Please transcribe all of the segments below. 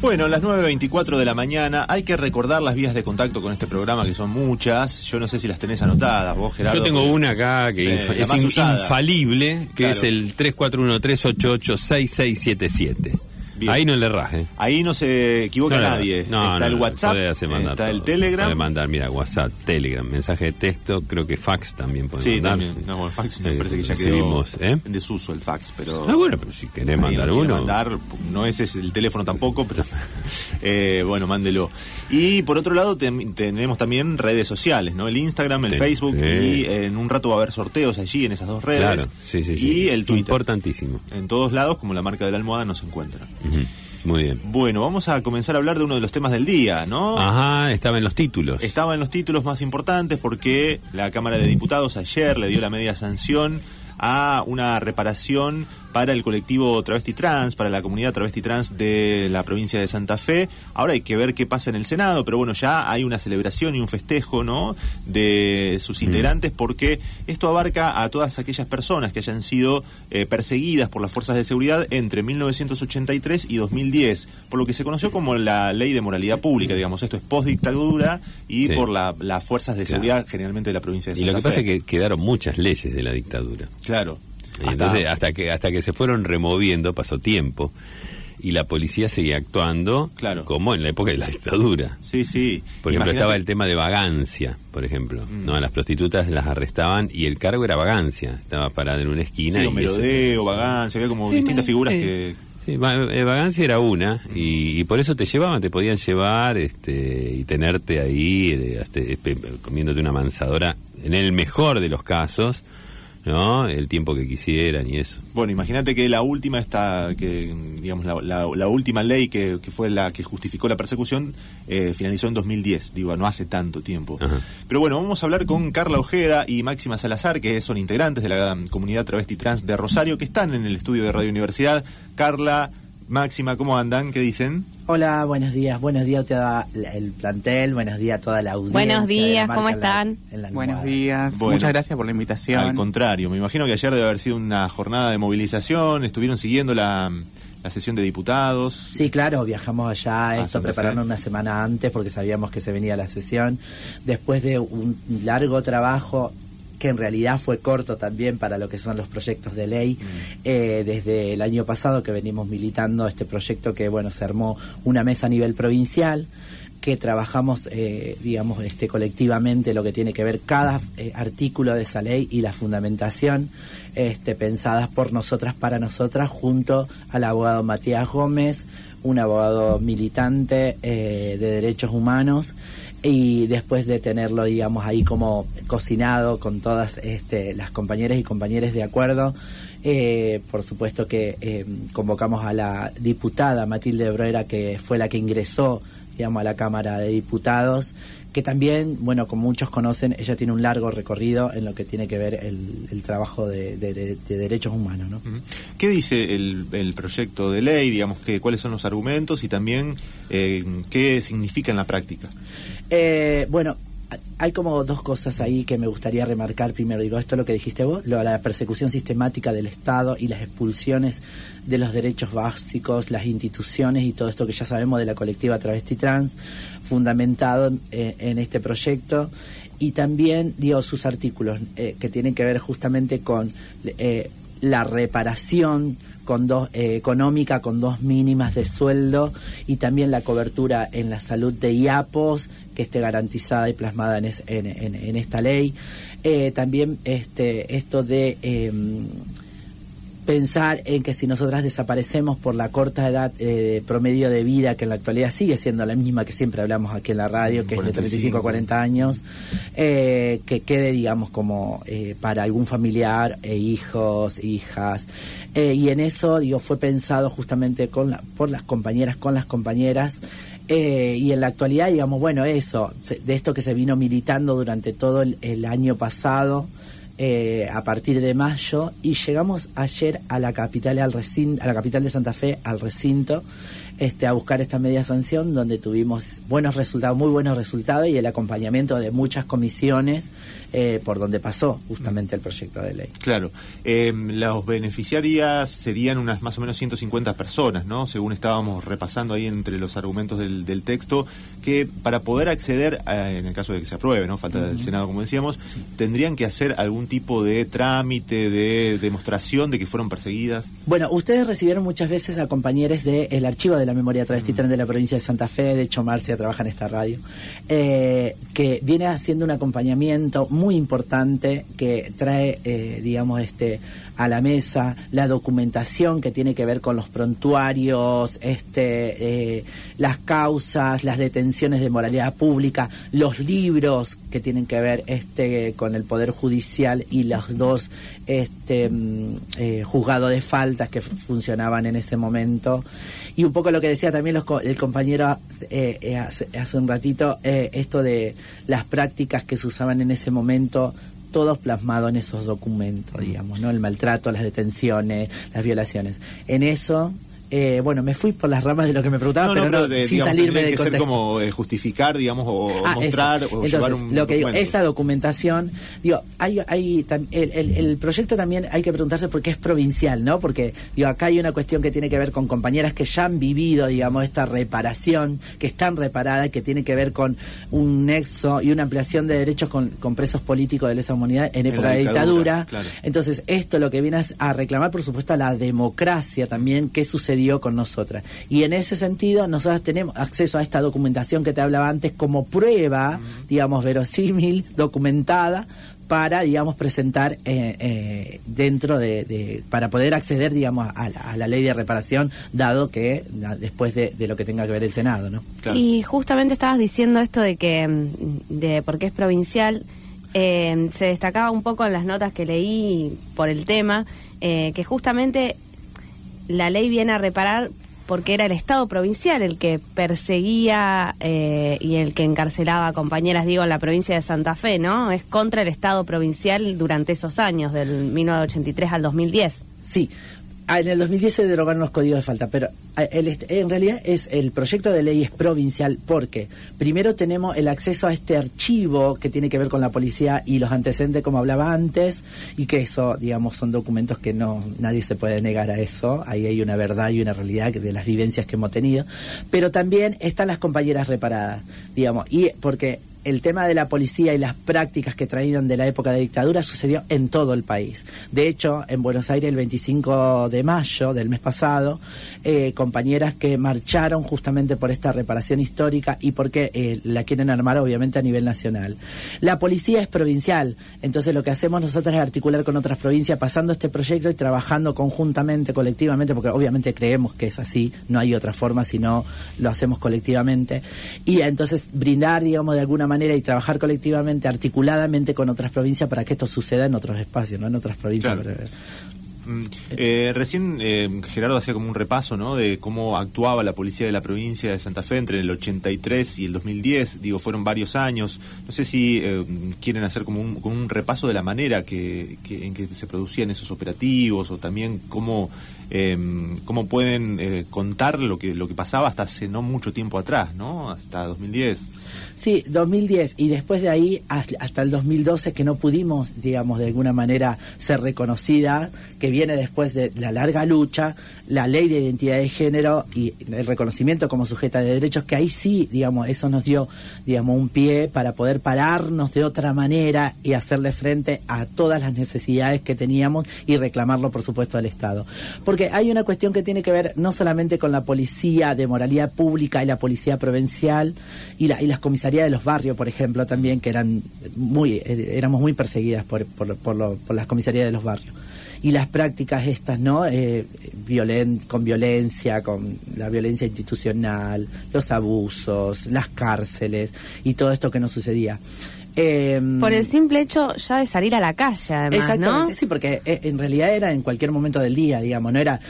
Bueno, las 9.24 de la mañana. Hay que recordar las vías de contacto con este programa, que son muchas. Yo no sé si las tenés anotadas, vos, Gerardo. Yo tengo una acá que Eh, es in- usada. infalible, que Claro. es el 341-388-6677. Bien. Ahí no le raje. Ahí no se equivoca No nadie. No, está no, el WhatsApp, está el todo. Telegram. Podés mandar, mira, WhatsApp, Telegram, mensaje de texto, creo que fax también puede Sí, mandar. también. No, el fax me Eh, parece que ya quedó ¿eh? en desuso el fax, pero... Ah, bueno, pero si querés mandar uno. mandar, no ese es el teléfono tampoco, pero eh, bueno, mándelo. Y por otro lado tenemos también redes sociales, ¿no? El Instagram, el Sí, Facebook sí. y en un rato va a haber sorteos allí en esas dos redes. Claro, sí, sí, sí. Y el Twitter. Importantísimo. En todos lados, como la marca de la almohada, nos encuentra. Ujú. Muy bien. Bueno, vamos a comenzar a hablar de uno de los temas del día, ¿no? Ajá, estaba en los títulos. Estaba en los títulos más importantes porque la Cámara de Diputados ayer le dio la media sanción a una reparación para el colectivo travesti trans, para la comunidad travesti trans de la provincia de Santa Fe. Ahora hay que ver qué pasa en el Senado, pero bueno, ya hay una celebración y un festejo, ¿no? De sus integrantes porque esto abarca a todas aquellas personas que hayan sido eh, perseguidas por las fuerzas de seguridad entre 1983 y 2010, por lo que se conoció como la ley de moralidad pública, digamos, esto es post-dictadura y Sí. por la- las fuerzas de Claro. seguridad generalmente de la provincia de Y Santa lo que Fe. pasa es que quedaron muchas leyes de la dictadura. Claro. Y entonces, hasta que hasta que se fueron removiendo, pasó tiempo. Y la policía seguía actuando Claro. como en la época de la dictadura. Sí, sí. Por ejemplo, estaba el tema de vagancia, por ejemplo. Mm. ¿no? A las prostitutas las arrestaban y el cargo era vagancia. Estaba parada en una esquina. Sí, y merodeo, vagancia, había como Sí, distintas figuras sí. que... Sí, eh, vagancia era una y, y por eso te llevaban, te podían llevar este, y tenerte ahí pe- comiéndote una mansadora, en el mejor de los casos, ¿no? El tiempo que quisieran y eso. Bueno, imagínate que la última está, que digamos, la, la- la última ley que, que fue la que justificó la persecución eh, finalizó en 2010, digo, no hace tanto tiempo. Ajá. Pero bueno, vamos a hablar con Carla Ojeda y Máxima Salazar, que son integrantes de la comunidad travesti trans de Rosario, que están en el estudio de Radio Universidad. Carla, Máxima, ¿cómo andan? ¿Qué dicen? Hola, buenos días. Buenos días a todo el plantel, buenos días a toda la audiencia. Buenos días, ¿cómo en la- están? en la Buenos días, Bueno. muchas gracias por la Al invitación. contrario, me imagino que ayer debe haber sido una jornada de movilización, estuvieron siguiendo la, la sesión de diputados. Sí, claro, viajamos allá, Ah, esto preparando una semana antes porque sabíamos que se venía la sesión. Después de un largo trabajo que en realidad fue corto también para lo que son los proyectos de ley, eh, desde el año pasado que venimos militando este proyecto que, bueno, se armó una mesa a nivel provincial, que trabajamos, eh, digamos, este, colectivamente lo que tiene que ver cada eh, artículo de esa ley y la fundamentación, este, pensadas por nosotras para nosotras, junto al abogado Matías Gómez, un abogado militante eh, de derechos humanos, y después de tenerlo, digamos, ahí como cocinado con todas este, las compañeras y compañeros de acuerdo, eh, por supuesto que eh, convocamos a la diputada Matilde Broera, que fue la que ingresó digamos, a la Cámara de Diputados, que también, bueno, como muchos conocen, ella tiene un largo recorrido en lo que tiene que ver el, el trabajo de, de- de- de derechos humanos, ¿no? ¿Qué dice el, el proyecto de ley? Digamos, que, ¿cuáles son los argumentos y también eh, qué significa en la práctica? Eh, bueno, hay como dos cosas ahí que me gustaría remarcar. Primero, digo, esto es lo que dijiste vos, lo, la persecución sistemática del Estado y las expulsiones de los derechos básicos, las instituciones y todo esto que ya sabemos de la colectiva travesti trans, fundamentado en, en este proyecto. Y también, digo, sus artículos eh, que tienen que ver justamente con eh, la reparación con dos eh, económica con dos mínimas de sueldo y también la cobertura en la salud de IAPOS que esté garantizada y plasmada en, es- en- en- en esta ley. Eh, también este esto de em, pensar en que si nosotras desaparecemos por la corta edad eh, promedio de vida, que en la actualidad sigue siendo la misma que siempre hablamos aquí en la radio, que es de 35 a 40 años, eh, que quede, digamos, como eh, para algún familiar, e hijos, hijas. Eh, y en eso, digo, fue pensado justamente con la- por las compañeras, con las compañeras, eh, y en la actualidad, digamos, bueno, eso, de esto que se vino militando durante todo el, el año pasado, eh, a partir de mayo y llegamos ayer a la capital al recinto, a la capital de Santa Fe al recinto este, a buscar esta media sanción donde tuvimos buenos resultados, muy buenos resultados y el acompañamiento de muchas comisiones eh, por donde pasó justamente el proyecto de ley. Claro, eh, los beneficiarias serían unas más o menos 150 personas, ¿no? Según estábamos repasando ahí entre los argumentos del, texto, que para poder acceder, en el caso de que se apruebe, ¿no? Falta del Senado, como decíamos, tendrían que hacer algún tipo de trámite, de demostración de que fueron perseguidas. Bueno, ustedes recibieron muchas veces a compañeros del archivo de la memoria travesti de la provincia de Santa Fe, de hecho Marcia trabaja en esta radio, eh, que viene haciendo un acompañamiento muy importante que trae, eh, digamos, este a la mesa la documentación que tiene que ver con los prontuarios, este, eh, las causas, las detenciones de moralidad pública, los libros que tienen que ver este, con el Poder Judicial y los dos este, mm, eh, juzgados de faltas que funcionaban en ese momento. Y un poco lo que decía también el compañero eh, hace, hace, un ratito, esto de las prácticas que se usaban en ese momento todos plasmados en esos documentos, digamos, ¿no? El maltrato, las detenciones, las violaciones. En eso eh, bueno, me fui por las ramas de lo que me preguntaba, pero, no, sin salirme del contexto. Ser como eh, justificar, digamos, o ah, mostrar, o llevar un lo que digo, esa documentación, digo, hay, hay el, el, proyecto también hay que preguntarse por qué es provincial, ¿no? Porque, digo, acá hay una cuestión que tiene que ver con compañeras que ya han vivido, digamos, esta reparación, que están reparadas, que tiene que ver con un nexo y una ampliación de derechos con, con presos políticos de lesa humanidad en época de dictadura. Entonces, esto lo que viene a reclamar, por supuesto, a la democracia también, qué sucedió con nosotras. Y en ese sentido, nosotras tenemos acceso a esta documentación que te hablaba antes como prueba, digamos, verosímil, documentada, para, digamos, presentar eh, eh, dentro de, para poder acceder, digamos, a la, ley de reparación, dado que después de, lo que tenga que ver el Senado, ¿no? Y justamente estabas diciendo esto de que, mm, de por qué es provincial, eh, se destacaba un poco en las notas que leí por el tema, que justamente la ley viene a reparar porque era el Estado provincial el que perseguía eh, y el que encarcelaba a compañeras, digo, en la provincia de Santa Fe, ¿no? Es contra el Estado provincial durante esos años, del 1983 al 2010. Sí, en el 2010 se derogaron los códigos de falta, pero ah, en realidad es el proyecto de ley es provincial porque primero tenemos el acceso a este archivo que tiene que ver con la policía y los antecedentes como hablaba antes y que eso, digamos, son documentos que no nadie se puede negar a eso. Ahí hay una verdad y una realidad de las vivencias que hemos tenido, pero también están las compañeras reparadas, digamos, y porque el tema de la policía y las prácticas que traían de la época de dictadura sucedió en todo el país. De hecho, en Buenos Aires el 25 de mayo del mes pasado, eh, compañeras que marcharon justamente por esta reparación histórica y porque eh, la quieren armar obviamente a nivel nacional. La policía es provincial, entonces lo que hacemos nosotros es articular con otras provincias pasando este proyecto y trabajando conjuntamente, colectivamente, porque obviamente creemos que es así, no hay otra forma si no lo hacemos colectivamente. Y entonces brindar, digamos, de alguna manera y trabajar colectivamente, articuladamente con otras provincias para que esto suceda en otros espacios, no en otras provincias. Mm, eh, recién eh, Gerardo hacía como un repaso ¿no? de cómo actuaba la policía de la provincia de Santa Fe entre el 83 y el 2010. Digo, fueron varios años. No sé si eh, quieren hacer como un, un, repaso de la manera que, en que se producían esos operativos o también cómo, em, cómo pueden contar lo que, lo que pasaba hasta hace no mucho tiempo atrás, ¿no? hasta 2010. Sí, 2010 y después de ahí hasta el 2012 que no pudimos, digamos, de alguna manera ser reconocida, que viene después de la larga lucha, la ley de identidad de género y el reconocimiento como sujeta de derechos, que ahí sí, digamos, eso nos dio, digamos, un pie para poder pararnos de otra manera y hacerle frente a todas las necesidades que teníamos y reclamarlo, por supuesto, al Estado. Porque hay una cuestión que tiene que ver no solamente con la policía de moralidad pública y la policía provincial y, la, y las comisarías de los barrios, por ejemplo, también, que eran muy, eh, éramos muy perseguidas por, por, por, las comisarías de los barrios. Y las prácticas estas, ¿no? Eh, con violencia, con la violencia institucional, los abusos, las cárceles y todo esto que nos sucedía. Em, por el simple hecho ya de salir a la calle, además, Exactamente, sí, porque eh, en realidad era en cualquier momento del día, digamos, no era...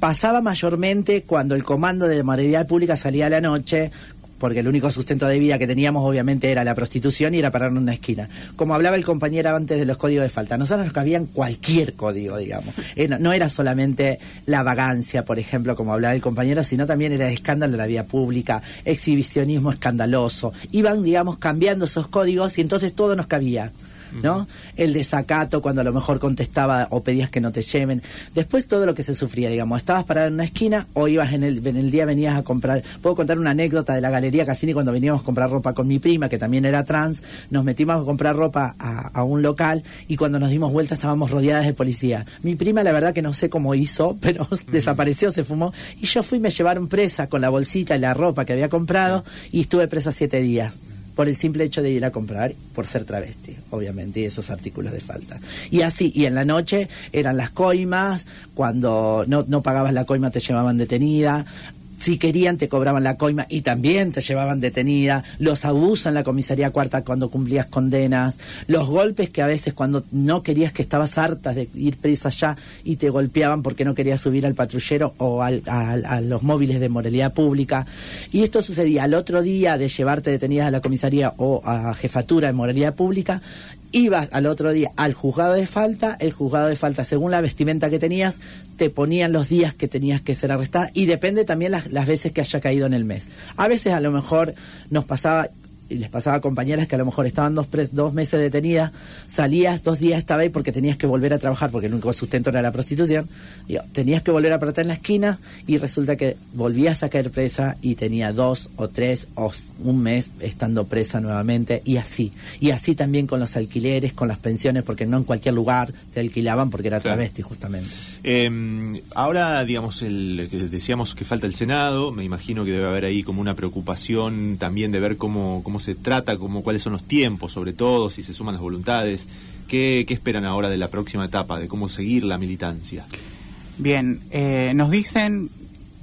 pasaba mayormente cuando el comando de moralidad pública salía a la noche porque el único sustento de vida que teníamos obviamente era la prostitución y era pararnos en una esquina. Como hablaba el compañero antes de los códigos de falta, nosotros nos cabían cualquier código, digamos. no era solamente la vagancia, por ejemplo, como hablaba el compañero, sino también era escándalo de la vía pública, exhibicionismo escandaloso. Iban, digamos, cambiando esos códigos y entonces todo nos cabía. ¿No? El desacato cuando a lo mejor contestaba o pedías que no te lleven. Después todo lo que se sufría, digamos, estabas parado en una esquina o ibas en el, en el día venías a comprar. Puedo contar una anécdota de la Galería Cassini cuando veníamos a comprar ropa con mi prima, que también era trans, nos metimos a comprar ropa a, un local y cuando nos dimos vuelta estábamos rodeadas de policía. Mi prima la verdad que no sé cómo hizo, pero desapareció, se fumó y yo fui, me llevaron presa con la bolsita y la ropa que había comprado y estuve presa siete días por el simple hecho de ir a comprar por ser travesti, obviamente, y esos artículos de falta. Y así, y en la noche eran las coimas, cuando no, no pagabas la coima te llevaban detenida, si querían te cobraban la coima y también te llevaban detenida, los abusos en la comisaría cuarta cuando cumplías condenas, los golpes que a veces cuando no querías que estabas hartas de ir presa allá y te golpeaban porque no querías subir al patrullero o al, a, los móviles de moralidad pública. Y esto sucedía al otro día de llevarte detenidas a la comisaría o a jefatura de moralidad pública, ibas al otro día al juzgado de falta, el juzgado de falta, según la vestimenta que tenías, te ponían los días que tenías que ser arrestada y depende también las, las veces que haya caído en el mes. A veces a lo mejor nos pasaba, y les pasaba a compañeras que a lo mejor estaban dos, dos meses detenidas, salías dos días estaba ahí porque tenías que volver a trabajar, porque el único sustento era la prostitución, tenías que volver a apretar en la esquina y resulta que volvías a caer presa y tenía dos o tres o un mes estando presa nuevamente y así. Y así también con los alquileres, con las pensiones, porque no en cualquier lugar te alquilaban porque era travesti justamente. Em, ahora, digamos, el, decíamos que falta el Senado, me imagino que debe haber ahí como una preocupación también de ver cómo se trata, como cuáles son los tiempos, sobre todo, si se suman las voluntades. ¿Qué, esperan ahora de la próxima etapa, de cómo seguir la militancia? Bien, eh, nos dicen,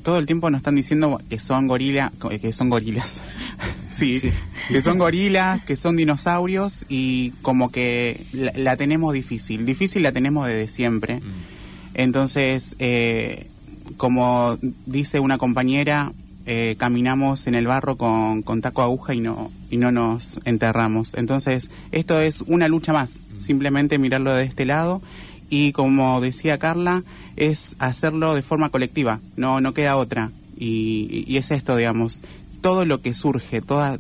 todo el tiempo nos están diciendo que son gorilas, que son gorilas. sí, que son gorilas, que son dinosaurios y como que la, tenemos difícil. Difícil la tenemos desde siempre. Mm. Entonces, eh, como dice una compañera, eh, caminamos en el barro con, con, taco aguja y no, y no nos enterramos. Entonces, esto es una lucha más, simplemente mirarlo de este lado y como decía Carla, es hacerlo de forma colectiva, no, no queda otra. Y, y es esto, digamos, todo lo que surge, todo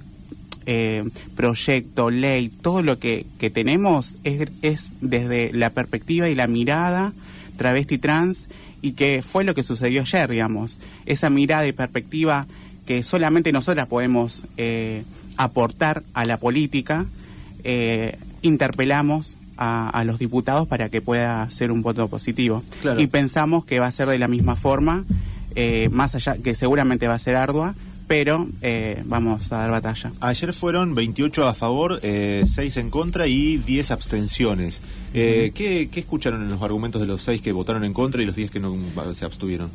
eh, proyecto, ley, todo lo que, que tenemos es, es desde la perspectiva y la mirada travesti trans y que fue lo que sucedió ayer, digamos, esa mirada y perspectiva que solamente nosotras podemos eh, aportar a la política, eh, interpelamos a, los diputados para que pueda ser un voto positivo. Y pensamos que va a ser de la misma forma, eh, más allá, que seguramente va a ser ardua, pero eh, vamos a dar batalla. Ayer fueron 28 a favor, eh, 6 en contra y 10 abstenciones. Eh, ¿qué, escucharon en los argumentos de los 6 que votaron en contra y los 10 que no se abstuvieron?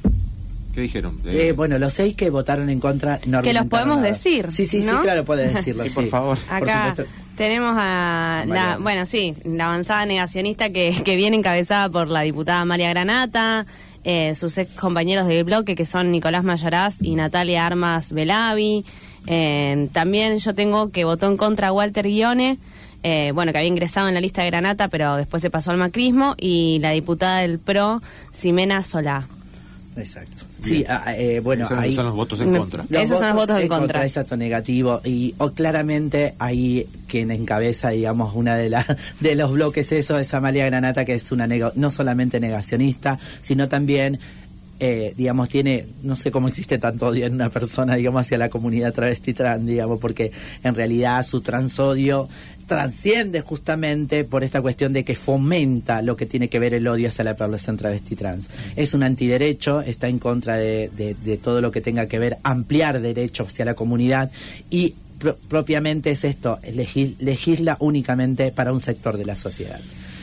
¿Qué dijeron? Eh, bueno, los 6 que votaron en contra no Que los podemos decir. Sí, sí, sí, claro, puedes decirlo. sí, por favor. Acá tenemos a la, bueno, sí, la avanzada negacionista que, que viene encabezada por la diputada María Granata eh, sus ex compañeros del bloque, que son Nicolás Mayoraz y Natalia Armas Belavi. Eh, también yo tengo que votó en contra Walter Guione, eh, bueno, que había ingresado en la lista de Granata, pero después se pasó al macrismo, y la diputada del PRO, Ximena Solá. Exacto. Sí, ah, eh, bueno, esos ahí, son los votos en contra. esos son los votos en contra. Exacto, negativo. Y claramente ahí quien encabeza, digamos, una de, las de los bloques eso es Amalia Granata, que es una no solamente negacionista, sino también eh, digamos, tiene, no sé cómo existe tanto odio en una persona, digamos, hacia la comunidad travesti trans, digamos, porque en realidad su transodio transciende justamente por esta cuestión de que fomenta lo que tiene que ver el odio hacia la población travesti trans. Es un antiderecho, está en contra de, de, todo lo que tenga que ver ampliar derechos hacia la comunidad y propiamente es esto, legisla únicamente para un sector de la sociedad.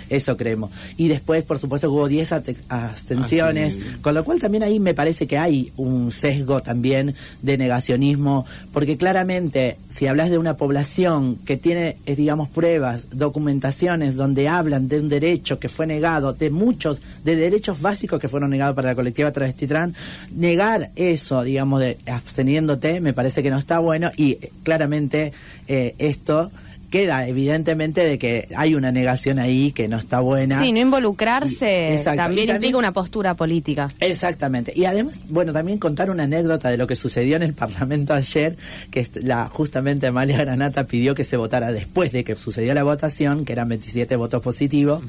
Eso creemos. Y después, por supuesto, hubo 10 ate- abstenciones, Ah, sí. con lo cual también ahí me parece que hay un sesgo también de negacionismo, porque claramente si hablas de una población que tiene, eh, digamos, pruebas, documentaciones donde hablan de un derecho que fue negado, de muchos, de derechos básicos que fueron negados para la colectiva travesti trans, negar eso, digamos, de absteniéndote, me parece que no está bueno y eh, claramente eh, esto queda evidentemente de que hay una negación ahí que no está buena. Sí, no involucrarse Y- exacto. también implica una postura política. Exactamente. Y además, bueno, también contar una anécdota de lo que sucedió en el Parlamento ayer, que la justamente Amalia Granata pidió que se votara después de que sucedió la votación, que eran 27 votos positivos,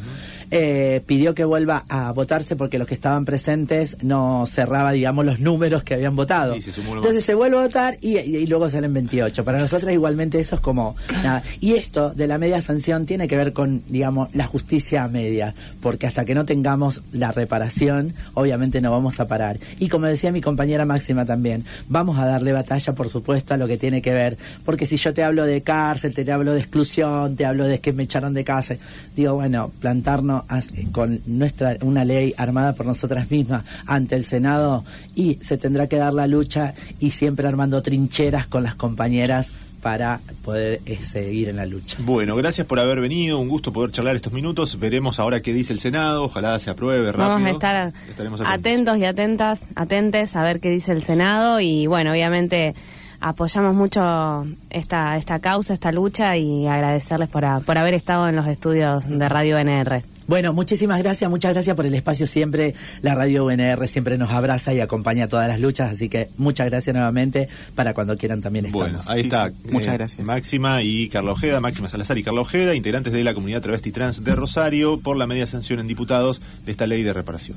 eh, pidió que vuelva a votarse porque los que estaban presentes no cerraba, digamos, los números que habían votado. Y se Entonces más. se vuelve a votar y, y- y luego salen 28. Para nosotras igualmente eso es como nada. Y esto de la media sanción tiene que ver con, digamos, la justicia media, porque hasta que no tengamos la reparación, obviamente no vamos a parar. Y como decía mi compañera Máxima también, vamos a darle batalla, por supuesto, a lo que tiene que ver, porque si yo te hablo de cárcel, te hablo de exclusión, te hablo de que me echaron de casa, digo, bueno, plantarnos con nuestra una ley armada por nosotras mismas ante el Senado y se tendrá que dar la lucha y siempre armando trincheras con las compañeras para poder eh, seguir en la lucha. Bueno, gracias por haber venido, un gusto poder charlar estos minutos. Veremos ahora qué dice el Senado, ojalá se apruebe rápido. Vamos a estar atentos y atentas, atentes a ver qué dice el Senado y bueno, obviamente apoyamos mucho esta esta causa, esta lucha y agradecerles por, a- por haber estado en los estudios de Radio NR. Bueno, muchísimas gracias, muchas gracias por el espacio siempre. La radio UNR siempre nos abraza y acompaña todas las luchas, así que muchas gracias nuevamente para cuando quieran también estamos. Bueno, ahí Sí, está. sí, muchas eh, gracias. Máxima y Carla Ojeda, Máxima Salazar y Carla Ojeda, integrantes de la comunidad travesti trans de Rosario, por la media sanción en diputados de esta ley de reparación.